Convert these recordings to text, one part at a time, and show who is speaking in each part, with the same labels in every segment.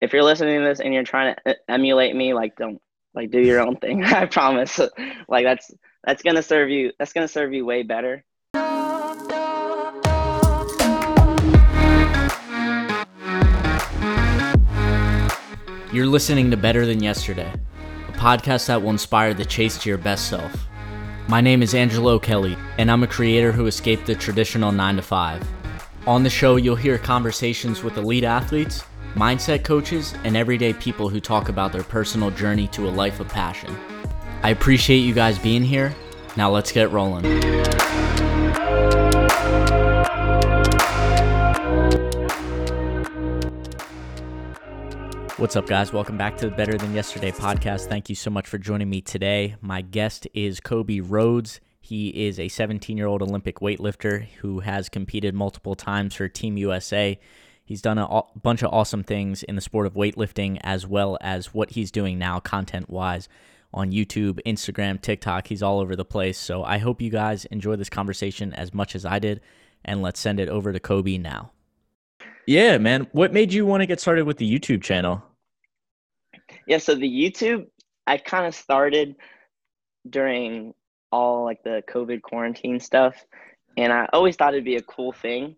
Speaker 1: if you're listening to this and you're trying to uh, emulate me, like don't like do your own thing. I promise. like that's that's gonna serve you. That's gonna serve you way better.
Speaker 2: You're listening to Better Than Yesterday, a podcast that will inspire the chase to your best self. My name is Angelo Kelly, and I'm a creator who escaped the traditional 9 to 5. On the show, you'll hear conversations with elite athletes mindset coaches, and everyday people who talk about their personal journey to a life of passion. I appreciate you guys being here. Now let's get rolling. What's up, guys? Welcome back to the Better Than Yesterday podcast. Thank you so much for joining me today. My guest is Kobe Rhodes. He is a 17 year old Olympic weightlifter who has competed multiple times for Team USA He's done a bunch of awesome things in the sport of weightlifting as well as what he's doing now content wise on YouTube, Instagram, TikTok. He's all over the place. So I hope you guys enjoy this conversation as much as I did. And let's send it over to Kobe now. Yeah, man. What made you want to get started with the YouTube channel?
Speaker 1: Yeah, so the YouTube, I kind of started during all like the COVID quarantine stuff. And I always thought it'd be a cool thing.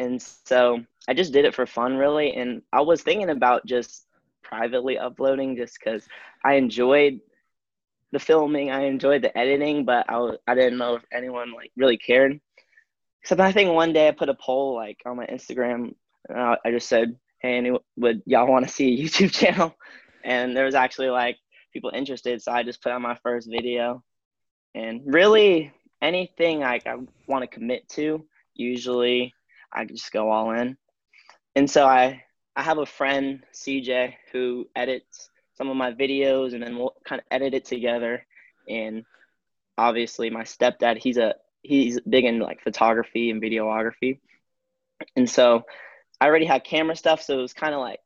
Speaker 1: And so I just did it for fun, really. And I was thinking about just privately uploading just because I enjoyed the filming, I enjoyed the editing, but I, I didn't know if anyone like really cared. So I think one day I put a poll like on my Instagram. I, I just said, "Hey, any, would y'all want to see a YouTube channel?" And there was actually like people interested, so I just put out my first video. And really, anything like I want to commit to, usually I just go all in. And so I I have a friend CJ who edits some of my videos, and then we'll kind of edit it together. And obviously, my stepdad he's a he's big in like photography and videography, and so I already had camera stuff, so it was kind of like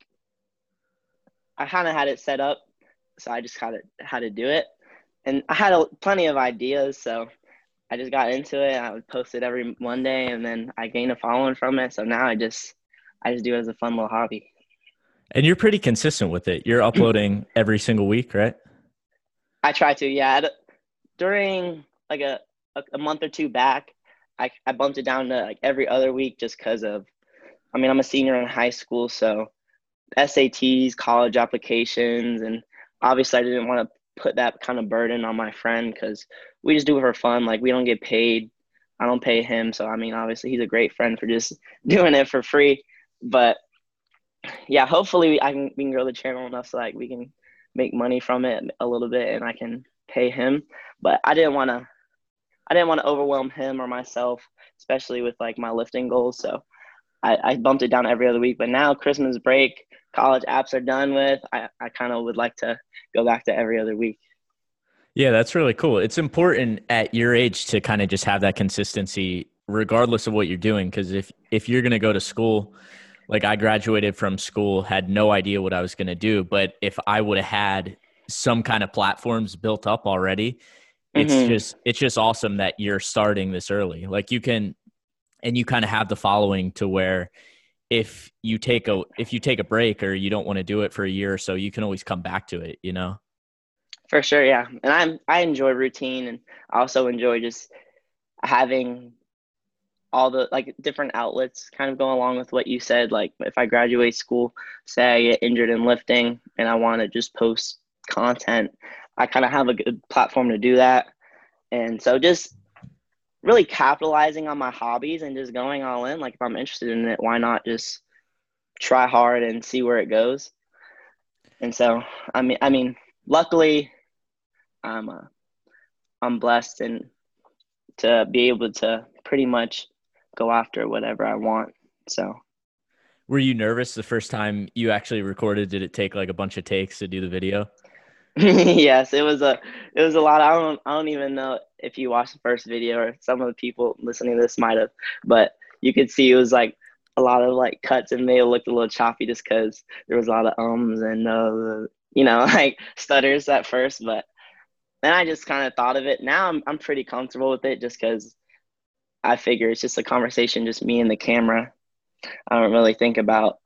Speaker 1: I kind of had it set up, so I just kind of had to do it, and I had a, plenty of ideas, so I just got into it. I would post it every Monday, and then I gained a following from it. So now I just I just do it as a fun little hobby.
Speaker 2: And you're pretty consistent with it. You're uploading every single week, right?
Speaker 1: I try to. Yeah, during like a a month or two back, I I bumped it down to like every other week just because of. I mean, I'm a senior in high school, so SATs, college applications, and obviously I didn't want to put that kind of burden on my friend because we just do it for fun. Like we don't get paid. I don't pay him. So I mean, obviously he's a great friend for just doing it for free. But yeah, hopefully I can we can grow the channel enough so like we can make money from it a little bit and I can pay him. But I didn't want to I didn't want to overwhelm him or myself, especially with like my lifting goals. So I, I bumped it down every other week. But now Christmas break, college apps are done with. I, I kind of would like to go back to every other week.
Speaker 2: Yeah, that's really cool. It's important at your age to kind of just have that consistency regardless of what you're doing because if if you're going to go to school like I graduated from school had no idea what I was going to do, but if I would have had some kind of platforms built up already, it's mm-hmm. just it's just awesome that you're starting this early. Like you can and you kind of have the following to where if you take a if you take a break or you don't want to do it for a year or so, you can always come back to it, you know.
Speaker 1: For sure, yeah. And I'm I enjoy routine and I also enjoy just having all the like different outlets kind of go along with what you said. Like if I graduate school, say I get injured in lifting and I want to just post content, I kind of have a good platform to do that. And so just really capitalizing on my hobbies and just going all in. Like if I'm interested in it, why not just try hard and see where it goes? And so I mean, I mean, luckily, I'm uh, I'm blessed and to be able to pretty much go after whatever I want. So.
Speaker 2: Were you nervous the first time you actually recorded? Did it take like a bunch of takes to do the video?
Speaker 1: yes, it was a it was a lot. I don't I don't even know if you watched the first video or some of the people listening to this might have, but you could see it was like a lot of like cuts and may have looked a little choppy just because there was a lot of ums and uh, you know like stutters at first. But then I just kind of thought of it. Now I'm I'm pretty comfortable with it just because I figure it's just a conversation, just me and the camera. I don't really think about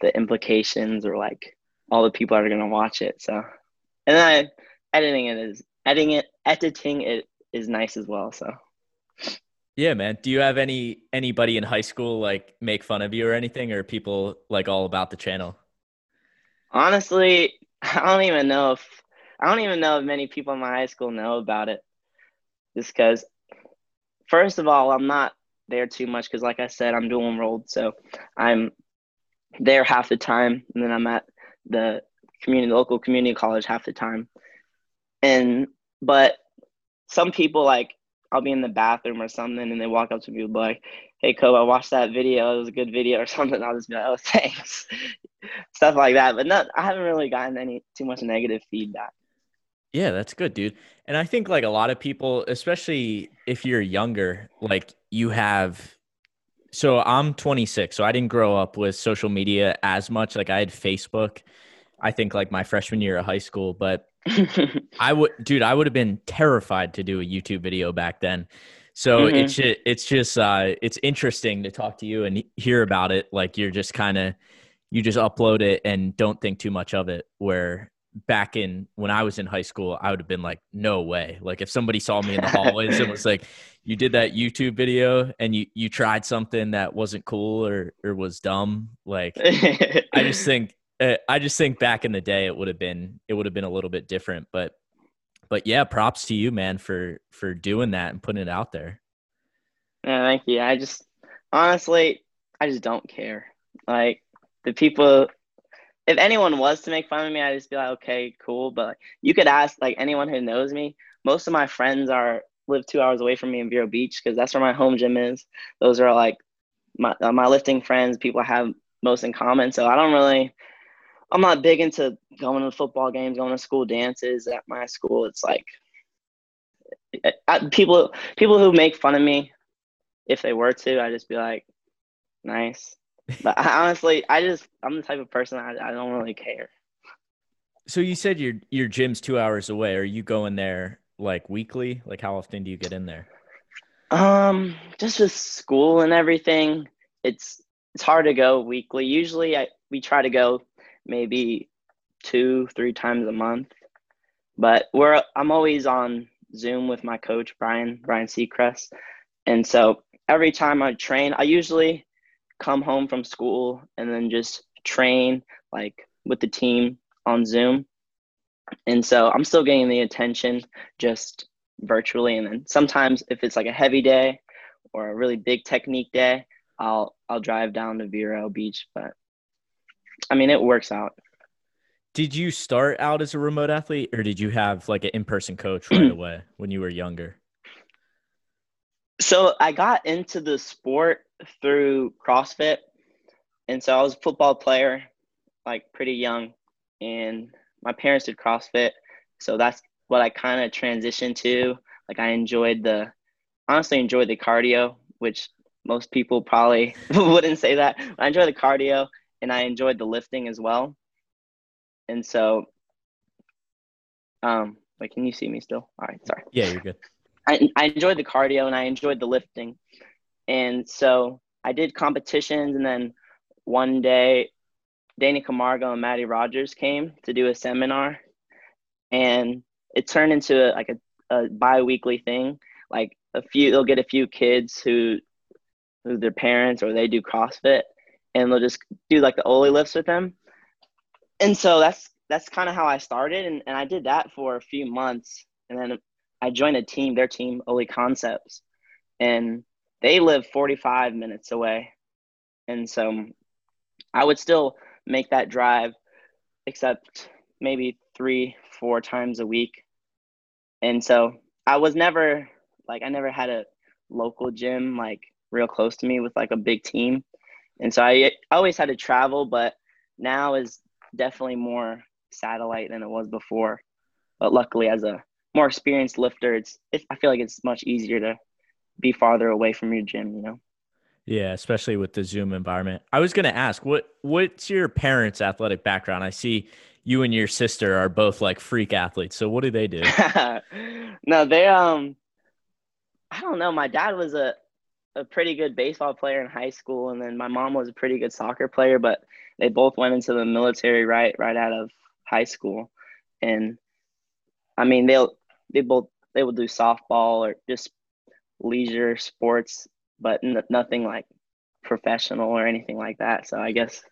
Speaker 1: the implications or like all the people that are gonna watch it. So, and then I, editing it is editing it editing it is nice as well. So.
Speaker 2: Yeah, man. Do you have any anybody in high school like make fun of you or anything, or people like all about the channel?
Speaker 1: Honestly, I don't even know if I don't even know if many people in my high school know about it. Just because, first of all, I'm not there too much because, like I said, I'm dual enrolled, so I'm there half the time, and then I'm at the community, local community college half the time. And but some people like I'll be in the bathroom or something, and they walk up to me like, "Hey, Kobe, I watched that video. It was a good video or something." I'll just be like, "Oh, thanks," stuff like that. But not, I haven't really gotten any too much negative feedback.
Speaker 2: Yeah, that's good, dude. And I think like a lot of people, especially if you're younger, like you have so I'm 26, so I didn't grow up with social media as much. Like I had Facebook, I think like my freshman year of high school, but I would dude, I would have been terrified to do a YouTube video back then. So mm-hmm. it's just, it's just uh it's interesting to talk to you and hear about it like you're just kind of you just upload it and don't think too much of it where back in when I was in high school, I would have been like, no way. Like if somebody saw me in the hallways and was like, you did that YouTube video and you you tried something that wasn't cool or or was dumb, like I just think uh, I just think back in the day it would have been it would have been a little bit different, but but yeah, props to you, man, for for doing that and putting it out there.
Speaker 1: Yeah, thank you. I just honestly, I just don't care. Like the people if anyone was to make fun of me, I'd just be like, okay, cool. But you could ask like anyone who knows me. Most of my friends are live two hours away from me in Vero Beach because that's where my home gym is. Those are like my uh, my lifting friends, people I have most in common. So I don't really, I'm not big into going to football games, going to school dances at my school. It's like people people who make fun of me, if they were to, I'd just be like, nice but I, honestly, I just I'm the type of person I, I don't really care.
Speaker 2: So you said your your gym's two hours away. Are you going there like weekly? Like how often do you get in there?
Speaker 1: Um, just with school and everything, it's it's hard to go weekly. Usually, I we try to go maybe two three times a month, but we're I'm always on Zoom with my coach Brian Brian Seacrest, and so every time I train, I usually come home from school and then just train like with the team on Zoom. And so I'm still getting the attention just virtually. And then sometimes if it's like a heavy day or a really big technique day, I'll I'll drive down to Vero Beach. But I mean it works out.
Speaker 2: Did you start out as a remote athlete or did you have like an in-person coach right away when you were younger?
Speaker 1: So I got into the sport through CrossFit. And so I was a football player, like pretty young, and my parents did CrossFit. So that's what I kind of transitioned to. Like I enjoyed the, honestly enjoyed the cardio, which most people probably wouldn't say that. I enjoyed the cardio and I enjoyed the lifting as well. And so, um, wait, can you see me still? All right, sorry.
Speaker 2: Yeah, you're good.
Speaker 1: I, I enjoyed the cardio and I enjoyed the lifting. And so I did competitions. And then one day, Danny Camargo and Mattie Rogers came to do a seminar. And it turned into a, like a, a bi weekly thing. Like a few, they'll get a few kids who, who their parents or they do CrossFit and they'll just do like the Oly lifts with them. And so that's that's kind of how I started. And, and I did that for a few months. And then I joined a team, their team, Oly Concepts, and they live 45 minutes away. And so I would still make that drive, except maybe three, four times a week. And so I was never like, I never had a local gym like real close to me with like a big team. And so I, always had to travel, but now is definitely more satellite than it was before. But luckily, as a more experienced lifter, it's, it's I feel like it's much easier to be farther away from your gym, you know.
Speaker 2: Yeah, especially with the Zoom environment. I was going to ask, what what's your parents' athletic background? I see you and your sister are both like freak athletes. So what do they do?
Speaker 1: no, they um I don't know. My dad was a a pretty good baseball player in high school and then my mom was a pretty good soccer player, but they both went into the military right right out of high school, and I mean they'll they both they will do softball or just leisure sports, but n- nothing like professional or anything like that. So I guess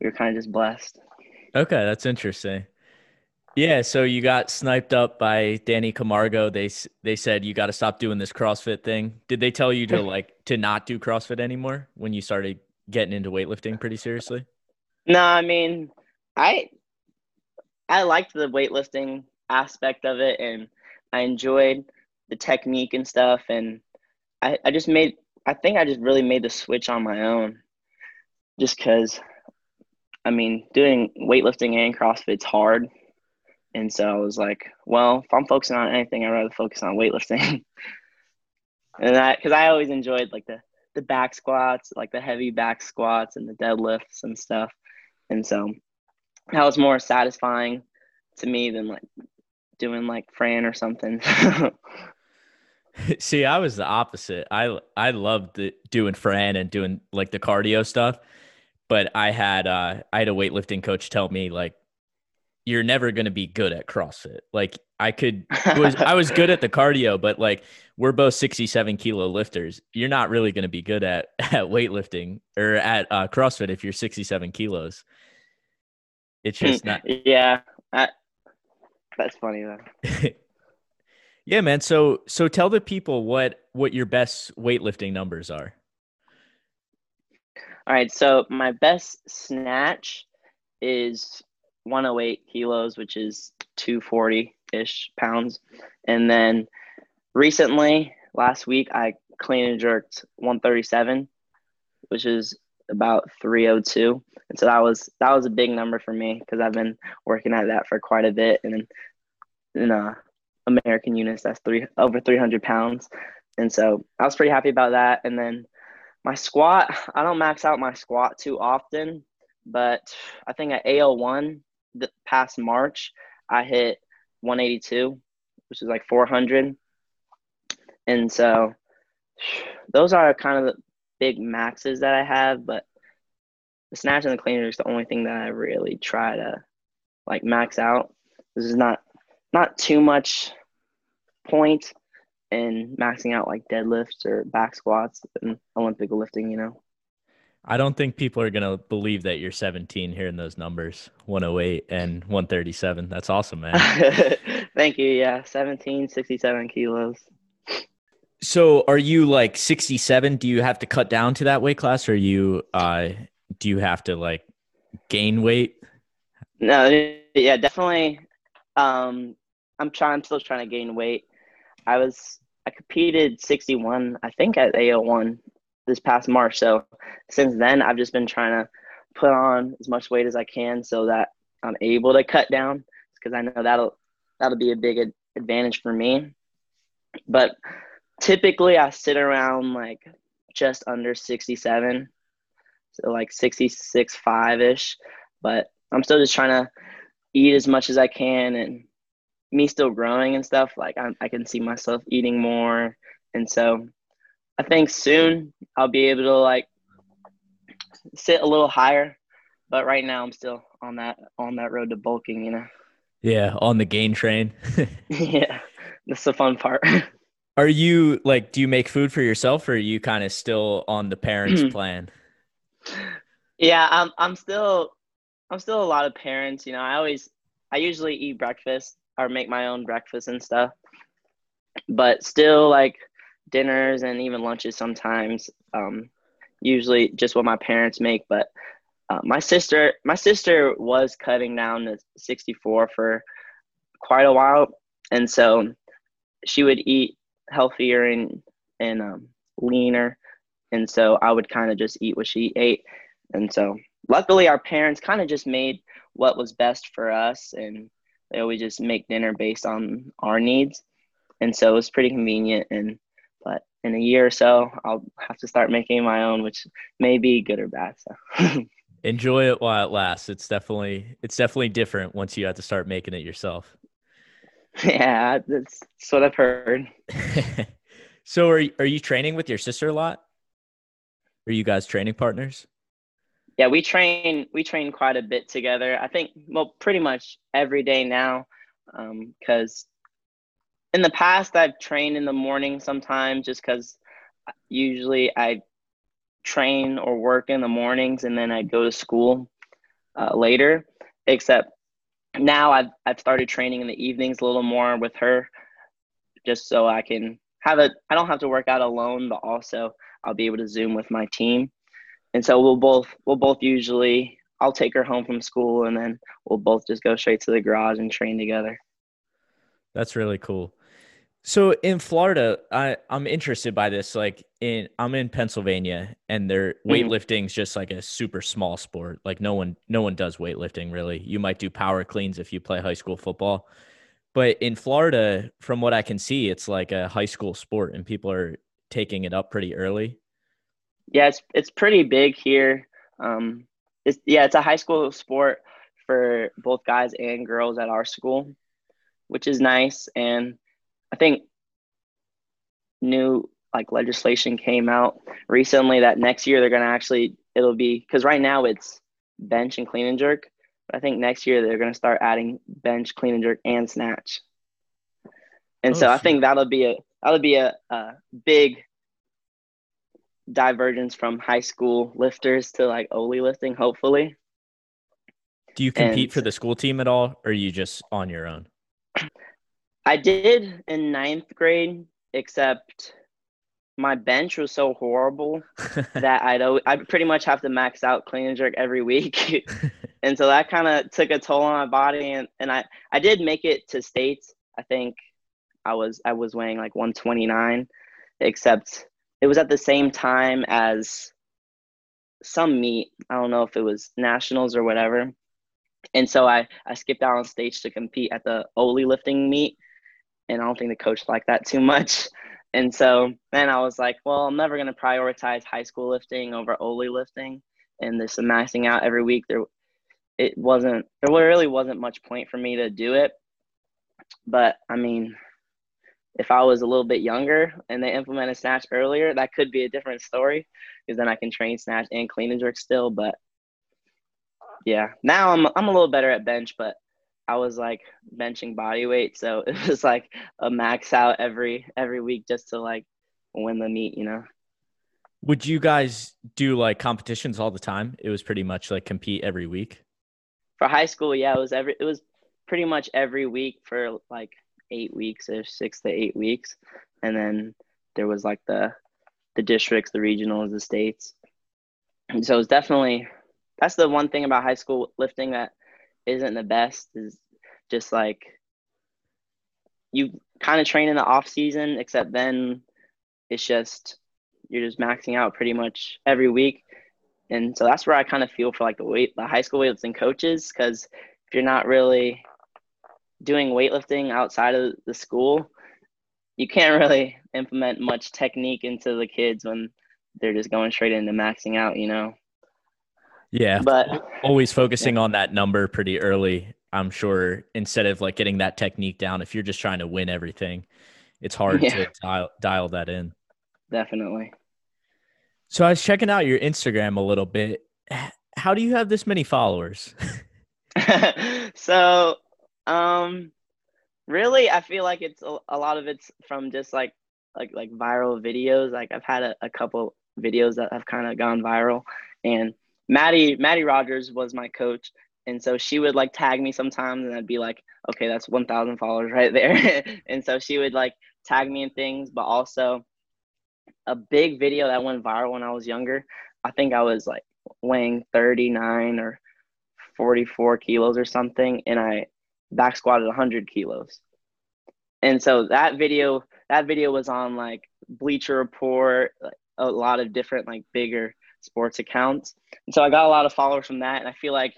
Speaker 1: we were kind of just blessed.
Speaker 2: Okay, that's interesting. Yeah, so you got sniped up by Danny Camargo. They they said you got to stop doing this CrossFit thing. Did they tell you to like to not do CrossFit anymore when you started getting into weightlifting pretty seriously?
Speaker 1: No, I mean, I I liked the weightlifting aspect of it and I enjoyed the technique and stuff and I, I just made I think I just really made the switch on my own just cuz I mean, doing weightlifting and CrossFit's hard. And so I was like, well, if I'm focusing on anything, I'd rather focus on weightlifting. and that because I always enjoyed like the the back squats, like the heavy back squats and the deadlifts and stuff. And so that was more satisfying to me than like doing like Fran or something.
Speaker 2: See, I was the opposite. I I loved the, doing Fran and doing like the cardio stuff, but I had uh I had a weightlifting coach tell me like you're never going to be good at CrossFit. Like I could was I was good at the cardio, but like we're both 67 kilo lifters. You're not really going to be good at at weightlifting or at uh, CrossFit if you're 67 kilos. It's just not.
Speaker 1: yeah, I, that's funny though.
Speaker 2: yeah, man. So so tell the people what what your best weightlifting numbers are.
Speaker 1: All right, so my best snatch is 108 kilos, which is 240 ish pounds. And then recently, last week, I clean and jerked 137, which is about 302. And so that was that was a big number for me because I've been working at that for quite a bit. And in uh, American units, that's three over 300 pounds. And so I was pretty happy about that. And then my squat, I don't max out my squat too often, but I think at AO1 the past March, I hit 182, which is like 400. And so those are kind of the big maxes that I have, but the snatch and the cleaner is the only thing that I really try to like max out. This is not not too much point in maxing out like deadlifts or back squats and Olympic lifting, you know.
Speaker 2: I don't think people are going to believe that you're 17 hearing those numbers 108 and 137. That's awesome, man.
Speaker 1: Thank you. Yeah, 17, 67 kilos.
Speaker 2: So are you like 67? Do you have to cut down to that weight class or you, uh, do you have to like gain weight?
Speaker 1: No, yeah, definitely. Um, I'm trying, I'm still trying to gain weight. I was, I competed 61, I think at AO1 this past March. So since then, I've just been trying to put on as much weight as I can so that I'm able to cut down because I know that'll that'll be a big advantage for me. But typically, I sit around like just under 67, so like 66 five ish. But I'm still just trying to eat as much as I can and me still growing and stuff like I, I can see myself eating more and so I think soon I'll be able to like sit a little higher, but right now I'm still on that on that road to bulking, you know.
Speaker 2: Yeah, on the gain train.
Speaker 1: yeah. That's the fun part.
Speaker 2: Are you like do you make food for yourself or are you kind of still on the parents plan?
Speaker 1: Yeah, I'm I'm still I'm still a lot of parents, you know. I always I usually eat breakfast or make my own breakfast and stuff. But still like dinners and even lunches sometimes. Um, usually just what my parents make, but uh, my sister, my sister was cutting down to 64 for quite a while, and so she would eat healthier and and um, leaner, and so I would kind of just eat what she ate, and so luckily our parents kind of just made what was best for us, and they always just make dinner based on our needs, and so it was pretty convenient and but in a year or so, I'll have to start making my own, which may be good or bad. So
Speaker 2: enjoy it while it lasts. It's definitely it's definitely different once you have to start making it yourself.
Speaker 1: Yeah, that's, that's what I've heard.
Speaker 2: so are are you training with your sister a lot? Are you guys training partners?
Speaker 1: Yeah, we train we train quite a bit together. I think well, pretty much every day now, because um, in the past I've trained in the morning sometimes just because usually I train or work in the mornings and then I go to school uh, later. Except now I've I've started training in the evenings a little more with her, just so I can have a I don't have to work out alone, but also I'll be able to zoom with my team. And so we'll both we'll both usually I'll take her home from school and then we'll both just go straight to the garage and train together.
Speaker 2: That's really cool. So in Florida, I I'm interested by this. Like in I'm in Pennsylvania, and their mm-hmm. weightlifting is just like a super small sport. Like no one no one does weightlifting really. You might do power cleans if you play high school football, but in Florida, from what I can see, it's like a high school sport, and people are taking it up pretty early.
Speaker 1: Yeah, it's it's pretty big here. Um, it's yeah, it's a high school sport for both guys and girls at our school, which is nice. And I think new like legislation came out recently that next year they're going to actually it'll be because right now it's bench and clean and jerk but i think next year they're going to start adding bench clean and jerk and snatch. And oh, so i think that'll be a that'll be a, a big divergence from high school lifters to like Oly lifting hopefully
Speaker 2: do you compete and, for the school team at all or are you just on your own
Speaker 1: I did in ninth grade, except my bench was so horrible that I'd I pretty much have to max out clean and jerk every week, and so that kind of took a toll on my body. And, and I I did make it to states. I think I was I was weighing like 129, except it was at the same time as some meet. I don't know if it was nationals or whatever. And so I, I skipped out on stage to compete at the Oly lifting meet and I don't think the coach liked that too much. And so then I was like, well, I'm never going to prioritize high school lifting over Oly lifting. And this maxing out every week, there, it wasn't, there really wasn't much point for me to do it. But I mean, if I was a little bit younger and they implemented snatch earlier, that could be a different story because then I can train snatch and clean and jerk still. But yeah, now I'm I'm a little better at bench, but I was like benching body weight, so it was like a max out every every week just to like win the meet, you know.
Speaker 2: Would you guys do like competitions all the time? It was pretty much like compete every week.
Speaker 1: For high school, yeah, it was every it was pretty much every week for like eight weeks or six to eight weeks, and then there was like the the districts, the regionals, the states, and so it's definitely that's the one thing about high school lifting that isn't the best is just like you kind of train in the off season, except then it's just you're just maxing out pretty much every week. And so that's where I kind of feel for like the weight the high school weightlifting coaches because if you're not really doing weightlifting outside of the school, you can't really implement much technique into the kids when they're just going straight into maxing out, you know.
Speaker 2: Yeah. But always focusing yeah. on that number pretty early, I'm sure, instead of like getting that technique down. If you're just trying to win everything, it's hard yeah. to dial, dial that in.
Speaker 1: Definitely.
Speaker 2: So I was checking out your Instagram a little bit. How do you have this many followers?
Speaker 1: so, um, really, I feel like it's a, a, lot of it's from just like like like viral videos. Like I've had a, a couple videos that have kind of gone viral, and Mattie Mattie Rogers was my coach, and so she would like tag me sometimes, and I'd be like, okay, that's one thousand followers right there, and so she would like tag me in things, but also a big video that went viral when I was younger. I think I was like weighing thirty nine or forty four kilos or something, and I back squatted hundred kilos, and so that video that video was on like Bleacher Report, a lot of different like bigger sports accounts. And so I got a lot of followers from that. And I feel like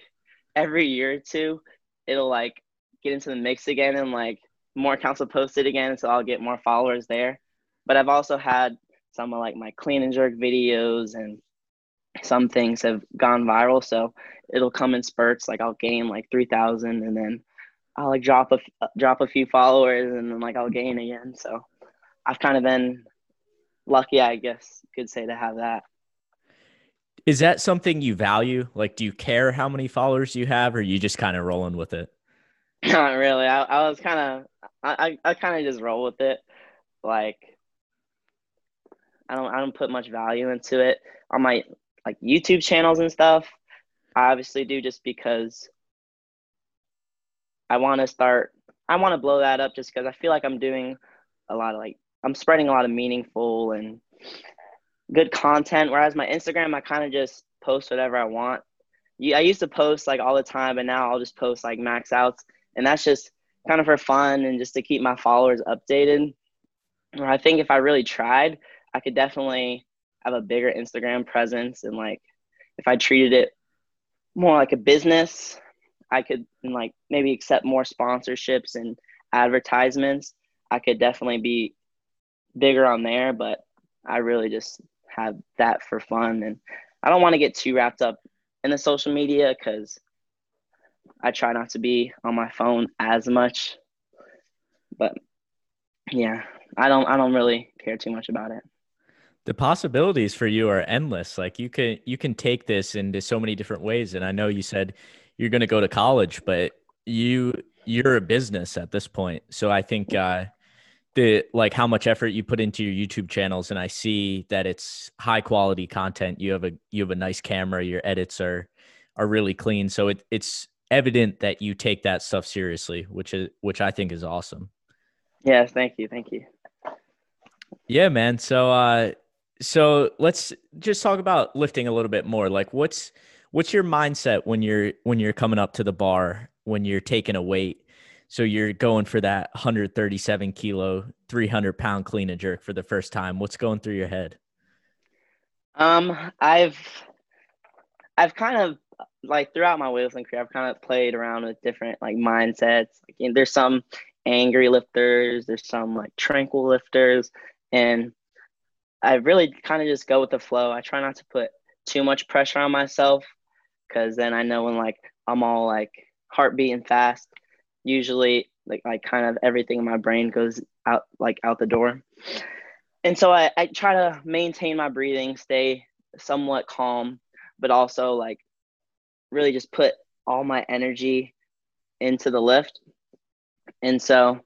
Speaker 1: every year or two, it'll like get into the mix again and like more accounts will post it again. So I'll get more followers there. But I've also had some of like my clean and jerk videos and some things have gone viral. So it'll come in spurts. Like I'll gain like 3,000 and then I'll like drop a, drop a few followers and then like I'll gain again. So I've kind of been lucky, I guess, could say to have that
Speaker 2: Is that something you value? Like, do you care how many followers you have, or you just kind of rolling with it?
Speaker 1: Not really. I, I was kind of, I, I kind of just roll with it. Like, I don't, I don't put much value into it on my like YouTube channels and stuff. I obviously do just because I want to start. I want to blow that up just because I feel like I'm doing a lot of like I'm spreading a lot of meaningful and good content. Whereas my Instagram, I kind of just post whatever I want. I used to post like all the time, but now I'll just post like max outs, and that's just kind of for fun and just to keep my followers updated. I think if I really tried, I could definitely have a bigger Instagram presence and like if I treated it more like a business, I could like maybe accept more sponsorships and advertisements. I could definitely be bigger on there, but I really just have that for fun and I don't want to get too wrapped up in the social media cuz I try not to be on my phone as much. But yeah, I don't I don't really care too much about it
Speaker 2: the possibilities for you are endless like you can you can take this into so many different ways and i know you said you're going to go to college but you you're a business at this point. So i think uh the like how much effort you put into your youtube channels and i see that it's high quality content. You have a you have a nice camera your edits are are really clean. So it, it's evident that you take that stuff seriously which is which i think is awesome.
Speaker 1: Yeah thank you thank you.
Speaker 2: Yeah man. So uh so let's just talk about lifting a little bit more. Like what's what's your mindset when you're when you're coming up to the bar when you're taking a weight? So you're going for that 137 kilo, 300 pound clean and jerk for the first time. What's going through your head?
Speaker 1: Um, I've I've kind of like throughout my weightlifting career, I've kind of played around with different like mindsets. Like, there's some angry lifters, there's some like tranquil lifters, and I really kind of just go with the flow. I try not to put too much pressure on myself because then I know when like I'm all like heart beating fast, usually like like kind of everything in my brain goes out like out the door. And so I, I try to maintain my breathing, stay somewhat calm, but also like really just put all my energy into the lift. And so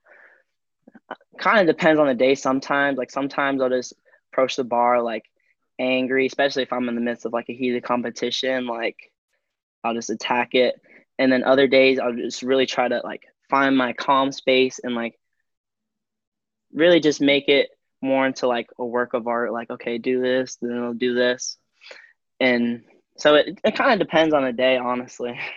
Speaker 1: uh, kind of depends on the day sometimes. Like sometimes I'll just approach the bar like angry, especially if I'm in the midst of like a heated competition. Like I'll just attack it. And then other days I'll just really try to like find my calm space and like really just make it more into like a work of art. Like, okay, do this, then I'll do this. And so it, it kind of depends on the day, honestly.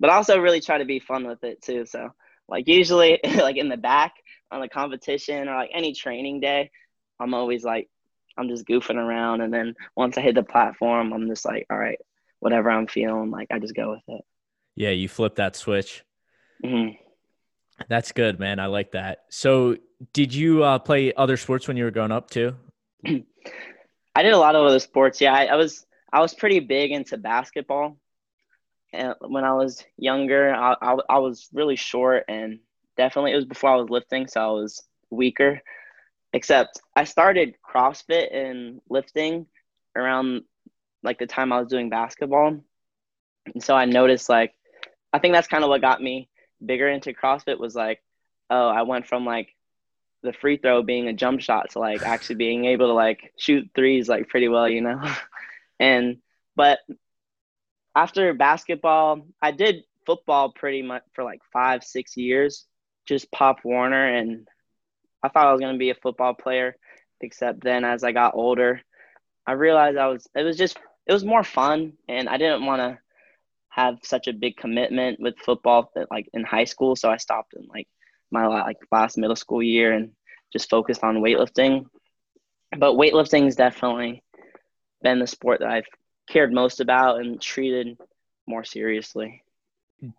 Speaker 1: But also really try to be fun with it too. So like usually like in the back on the competition or like any training day, I'm always like, I'm just goofing around. And then once I hit the platform, I'm just like, all right, whatever I'm feeling, like I just go with it.
Speaker 2: Yeah, you flip that switch.
Speaker 1: Mm-hmm.
Speaker 2: That's good, man. I like that. So, did you uh, play other sports when you were growing up too?
Speaker 1: I did a lot of other sports. Yeah, I, I was I was pretty big into basketball. And when I was younger, I, I, I was really short and definitely it was before I was lifting, so I was weaker. Except I started CrossFit and lifting around like the time I was doing basketball. And so I noticed like I think that's kind of what got me bigger into CrossFit was like, oh, I went from like the free throw being a jump shot to like actually being able to like shoot threes like pretty well, you know. and but after basketball, I did football pretty much for like five, six years, just Pop Warner and I thought I was going to be a football player, except then as I got older, I realized I was, it was just, it was more fun. And I didn't want to have such a big commitment with football that, like in high school. So I stopped in like my like last middle school year and just focused on weightlifting. But weightlifting has definitely been the sport that I've cared most about and treated more seriously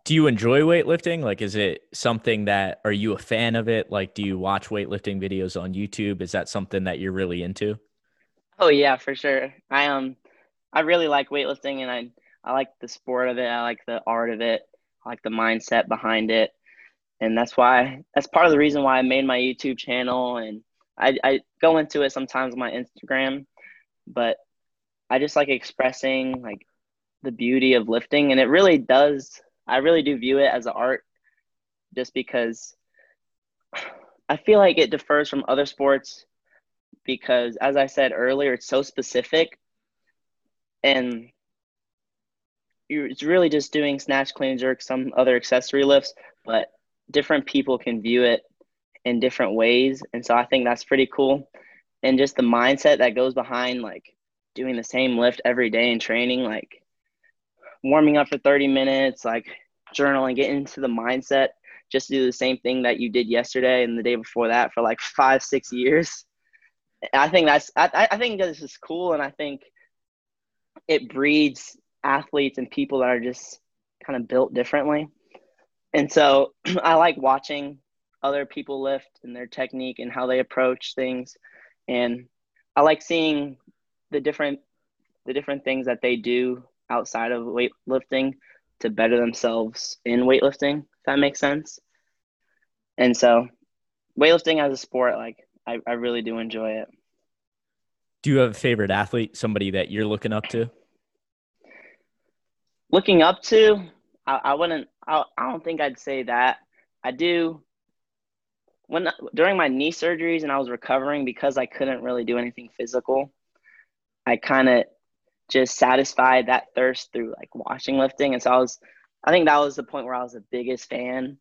Speaker 2: do you enjoy weightlifting? Like, is it something that, are you a fan of it? Like, do you watch weightlifting videos on YouTube? Is that something that you're really into?
Speaker 1: Oh yeah, for sure. I um, I really like weightlifting, and I I like the sport of it. I like the art of it. I like the mindset behind it, and that's why that's part of the reason why I made my YouTube channel. And I I go into it sometimes on my Instagram, but I just like expressing like the beauty of lifting and it really does I really do view it as an art just because I feel like it differs from other sports because as I said earlier it's so specific and it's really just doing snatch clean jerk some other accessory lifts but different people can view it in different ways. And so I think that's pretty cool. And just the mindset that goes behind like doing the same lift every day in training like warming up for 30 minutes, like journaling, get into the mindset, just do the same thing that you did yesterday and the day before that for like five, six years. I think that's I, I think this is cool. And I think it breeds athletes and people that are just kind of built differently. And so I like watching other people lift and their technique and how they approach things. And I like seeing the different the different things that they do outside of weightlifting to better themselves in weightlifting, if that makes sense. And so weightlifting as a sport, like I, I really do enjoy it.
Speaker 2: Do you have a favorite athlete, somebody that you're looking up to?
Speaker 1: Looking up to, I, I wouldn't, I, I don't think I'd say that. I do when during my knee surgeries and I was recovering because I couldn't really do anything physical, I kind of just satisfied that thirst through like watching lifting. And so I was, I think that was the point where I was the biggest fan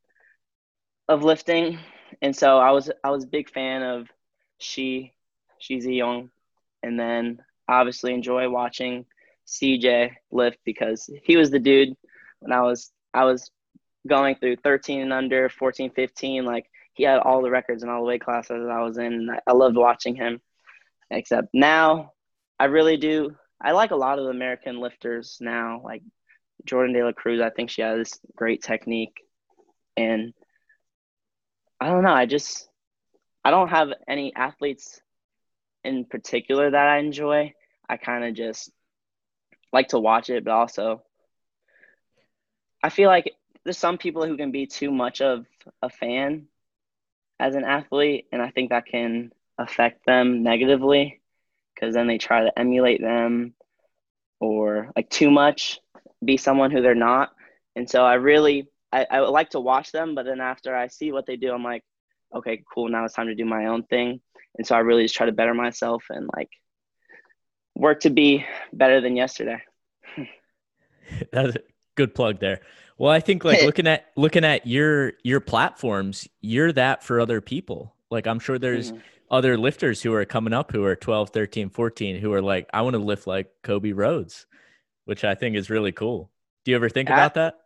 Speaker 1: of lifting. And so I was, I was a big fan of she, she's a young, and then obviously enjoy watching CJ lift because he was the dude when I was, I was going through 13 and under 14, 15, like he had all the records in all the weight classes I was in. And I loved watching him except now I really do I like a lot of American lifters now, like Jourdan Delacruz. I think she has great technique, and I don't know. I just I don't have any athletes in particular that I enjoy. I kind of just like to watch it, but also I feel like there's some people who can be too much of a fan as an athlete, and I think that can affect them negatively because then they try to emulate them or like too much, be someone who they're not. And so I really I, I like to watch them, but then after I see what they do, I'm like, okay, cool, now it's time to do my own thing. And so I really just try to better myself and like work to be better than yesterday.
Speaker 2: That's a good plug there. Well, I think like looking at looking at your your platforms, you're that for other people. Like I'm sure there's mm-hmm other lifters who are coming up who are 12, 13, 14 who are like, I want to lift like Kobe Rhodes, which I think is really cool. Do you ever think yeah. about that?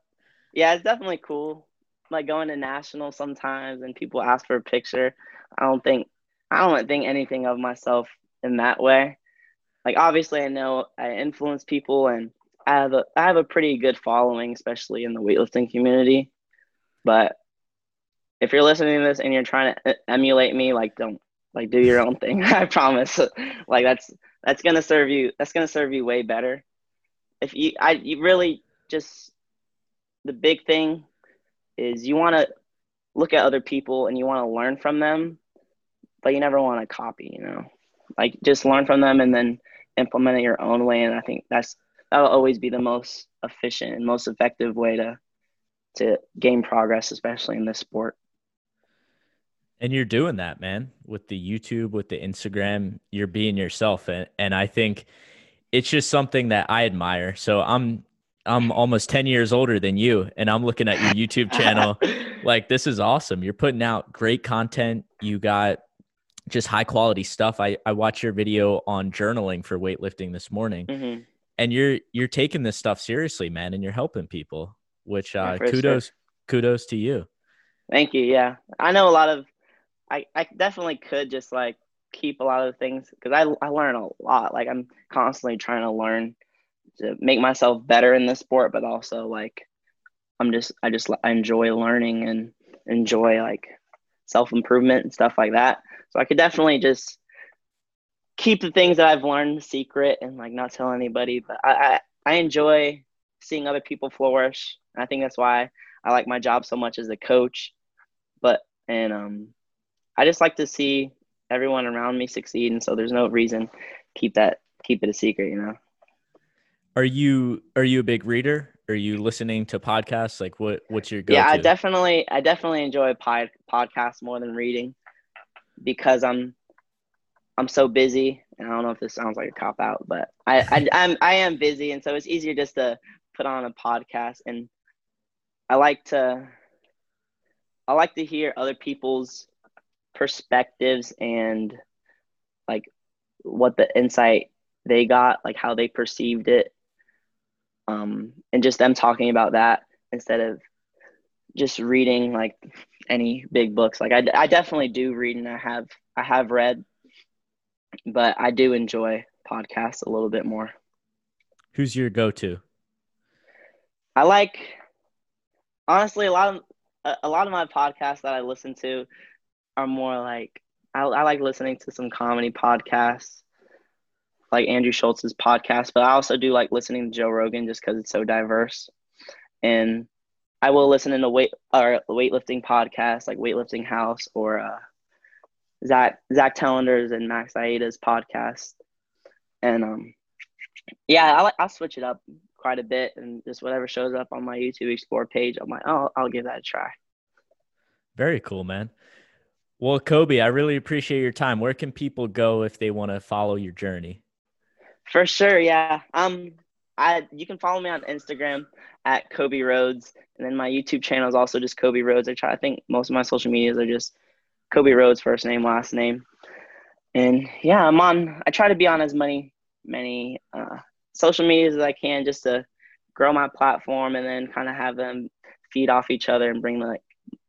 Speaker 1: Yeah, it's definitely cool. Like going to national sometimes and people ask for a picture. I don't think I don't think anything of myself in that way. Like obviously I know I influence people and I have a I have a pretty good following, especially in the weightlifting community. But if you're listening to this and you're trying to emulate me, like don't like do your own thing. I promise. like that's that's gonna serve you. That's gonna serve you way better. If you, I, you really just the big thing is you want to look at other people and you want to learn from them, but you never want to copy. You know, like just learn from them and then implement it your own way. And I think that's that'll always be the most efficient and most effective way to to gain progress, especially in this sport.
Speaker 2: And you're doing that, man, with the YouTube, with the Instagram, you're being yourself. And, and I think it's just something that I admire. So I'm, I'm almost 10 years older than you, and I'm looking at your YouTube channel. like, this is awesome. You're putting out great content. You got just high quality stuff. I, I watched your video on journaling for weightlifting this morning. Mm-hmm. And you're you're taking this stuff seriously, man, and you're helping people, which uh, yeah, kudos sure. kudos to you.
Speaker 1: Thank you. Yeah. I know a lot of I, I definitely could just like keep a lot of things because I, I learn a lot. Like I'm constantly trying to learn to make myself better in this sport, but also like I'm just I just I enjoy learning and enjoy like self improvement and stuff like that. So I could definitely just keep the things that I've learned secret and like not tell anybody. But I I, I enjoy seeing other people flourish. I think that's why I like my job so much as a coach. But and um I just like to see everyone around me succeed, and so there's no reason keep that keep it a secret, you know.
Speaker 2: Are you are you a big reader? Are you listening to podcasts? Like what what's your go
Speaker 1: Yeah, I definitely I definitely enjoy pod, podcasts more than reading because I'm I'm so busy. And I don't know if this sounds like a cop out, but I, I I'm I am busy. And so it's easier just to put on a podcast. And I like to I like to hear other people's perspectives and like what the insight they got, like how they perceived it. Um, and just them talking about that instead of just reading like any big books. Like I, I definitely do read and I have I have read, but I do enjoy podcasts a little bit more.
Speaker 2: Who's your go-to?
Speaker 1: I like honestly a lot of a lot of my podcasts that I listen to are more like I, I like listening to some comedy podcasts like Andrew Schulz's podcast, but I also do like listening to Joe Rogan just because it's so diverse. And I will listen to weight or weightlifting podcasts like Weightlifting House or uh, Zack Zack Telander's and Max Aita's podcast. And um, yeah, I like I switch it up quite a bit, and just whatever shows up on my YouTube Explore page, I'm like, oh, I'll give that a try.
Speaker 2: Very cool, man. Well, Kobe, I really appreciate your time. Where can people go if they want to follow your journey?
Speaker 1: For sure, yeah. Um, I you can follow me on Instagram at Kobe Rhodes, and then my YouTube channel is also just Kobe Rhodes. I try. I think most of my social medias are just Kobe Rhodes, first name, last name, and yeah, I'm on. I try to be on as many many uh, social medias as I can just to grow my platform, and then kind of have them feed off each other and bring like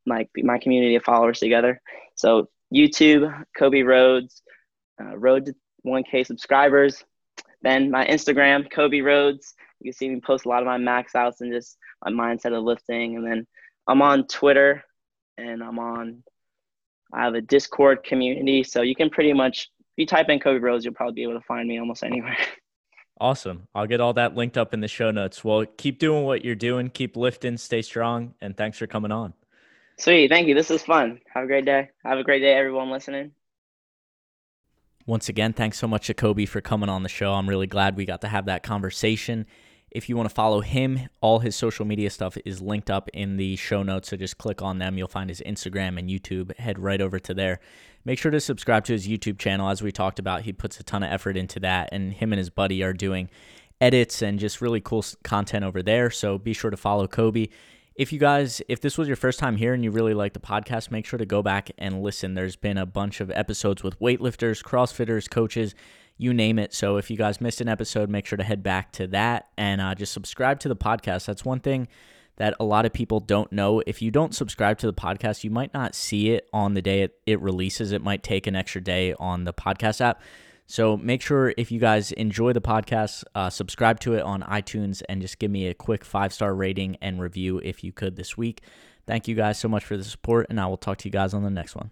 Speaker 1: like my community of followers together. So YouTube, Kobe Rhodes, uh, Road to 1K subscribers. Then my Instagram, Kobe Rhodes. You can see me post a lot of my max outs and just my mindset of lifting. And then I'm on Twitter and I'm on, I have a Discord community. So you can pretty much, if you type in Kobe Rhodes, you'll probably be able to find me almost anywhere.
Speaker 2: Awesome. I'll get all that linked up in the show notes. Well, keep doing what you're doing, keep lifting, stay strong, and thanks for coming on.
Speaker 1: Sweet. Thank you. This is fun. Have a great day. Have a great day, everyone listening.
Speaker 2: Once again, thanks so much to Kobe for coming on the show. I'm really glad we got to have that conversation. If you want to follow him, all his social media stuff is linked up in the show notes. So just click on them. You'll find his Instagram and YouTube. Head right over to there. Make sure to subscribe to his YouTube channel. As we talked about, he puts a ton of effort into that. And him and his buddy are doing edits and just really cool content over there. So be sure to follow Kobe if you guys, if this was your first time here and you really like the podcast, make sure to go back and listen. There's been a bunch of episodes with weightlifters, CrossFitters, coaches, you name it. So if you guys missed an episode, make sure to head back to that and uh, just subscribe to the podcast. That's one thing that a lot of people don't know. If you don't subscribe to the podcast, you might not see it on the day it, it releases. It might take an extra day on the podcast app. So make sure if you guys enjoy the podcast, uh, subscribe to it on iTunes and just give me a quick five star rating and review if you could this week. Thank you guys so much for the support, and I will talk to you guys on the next one.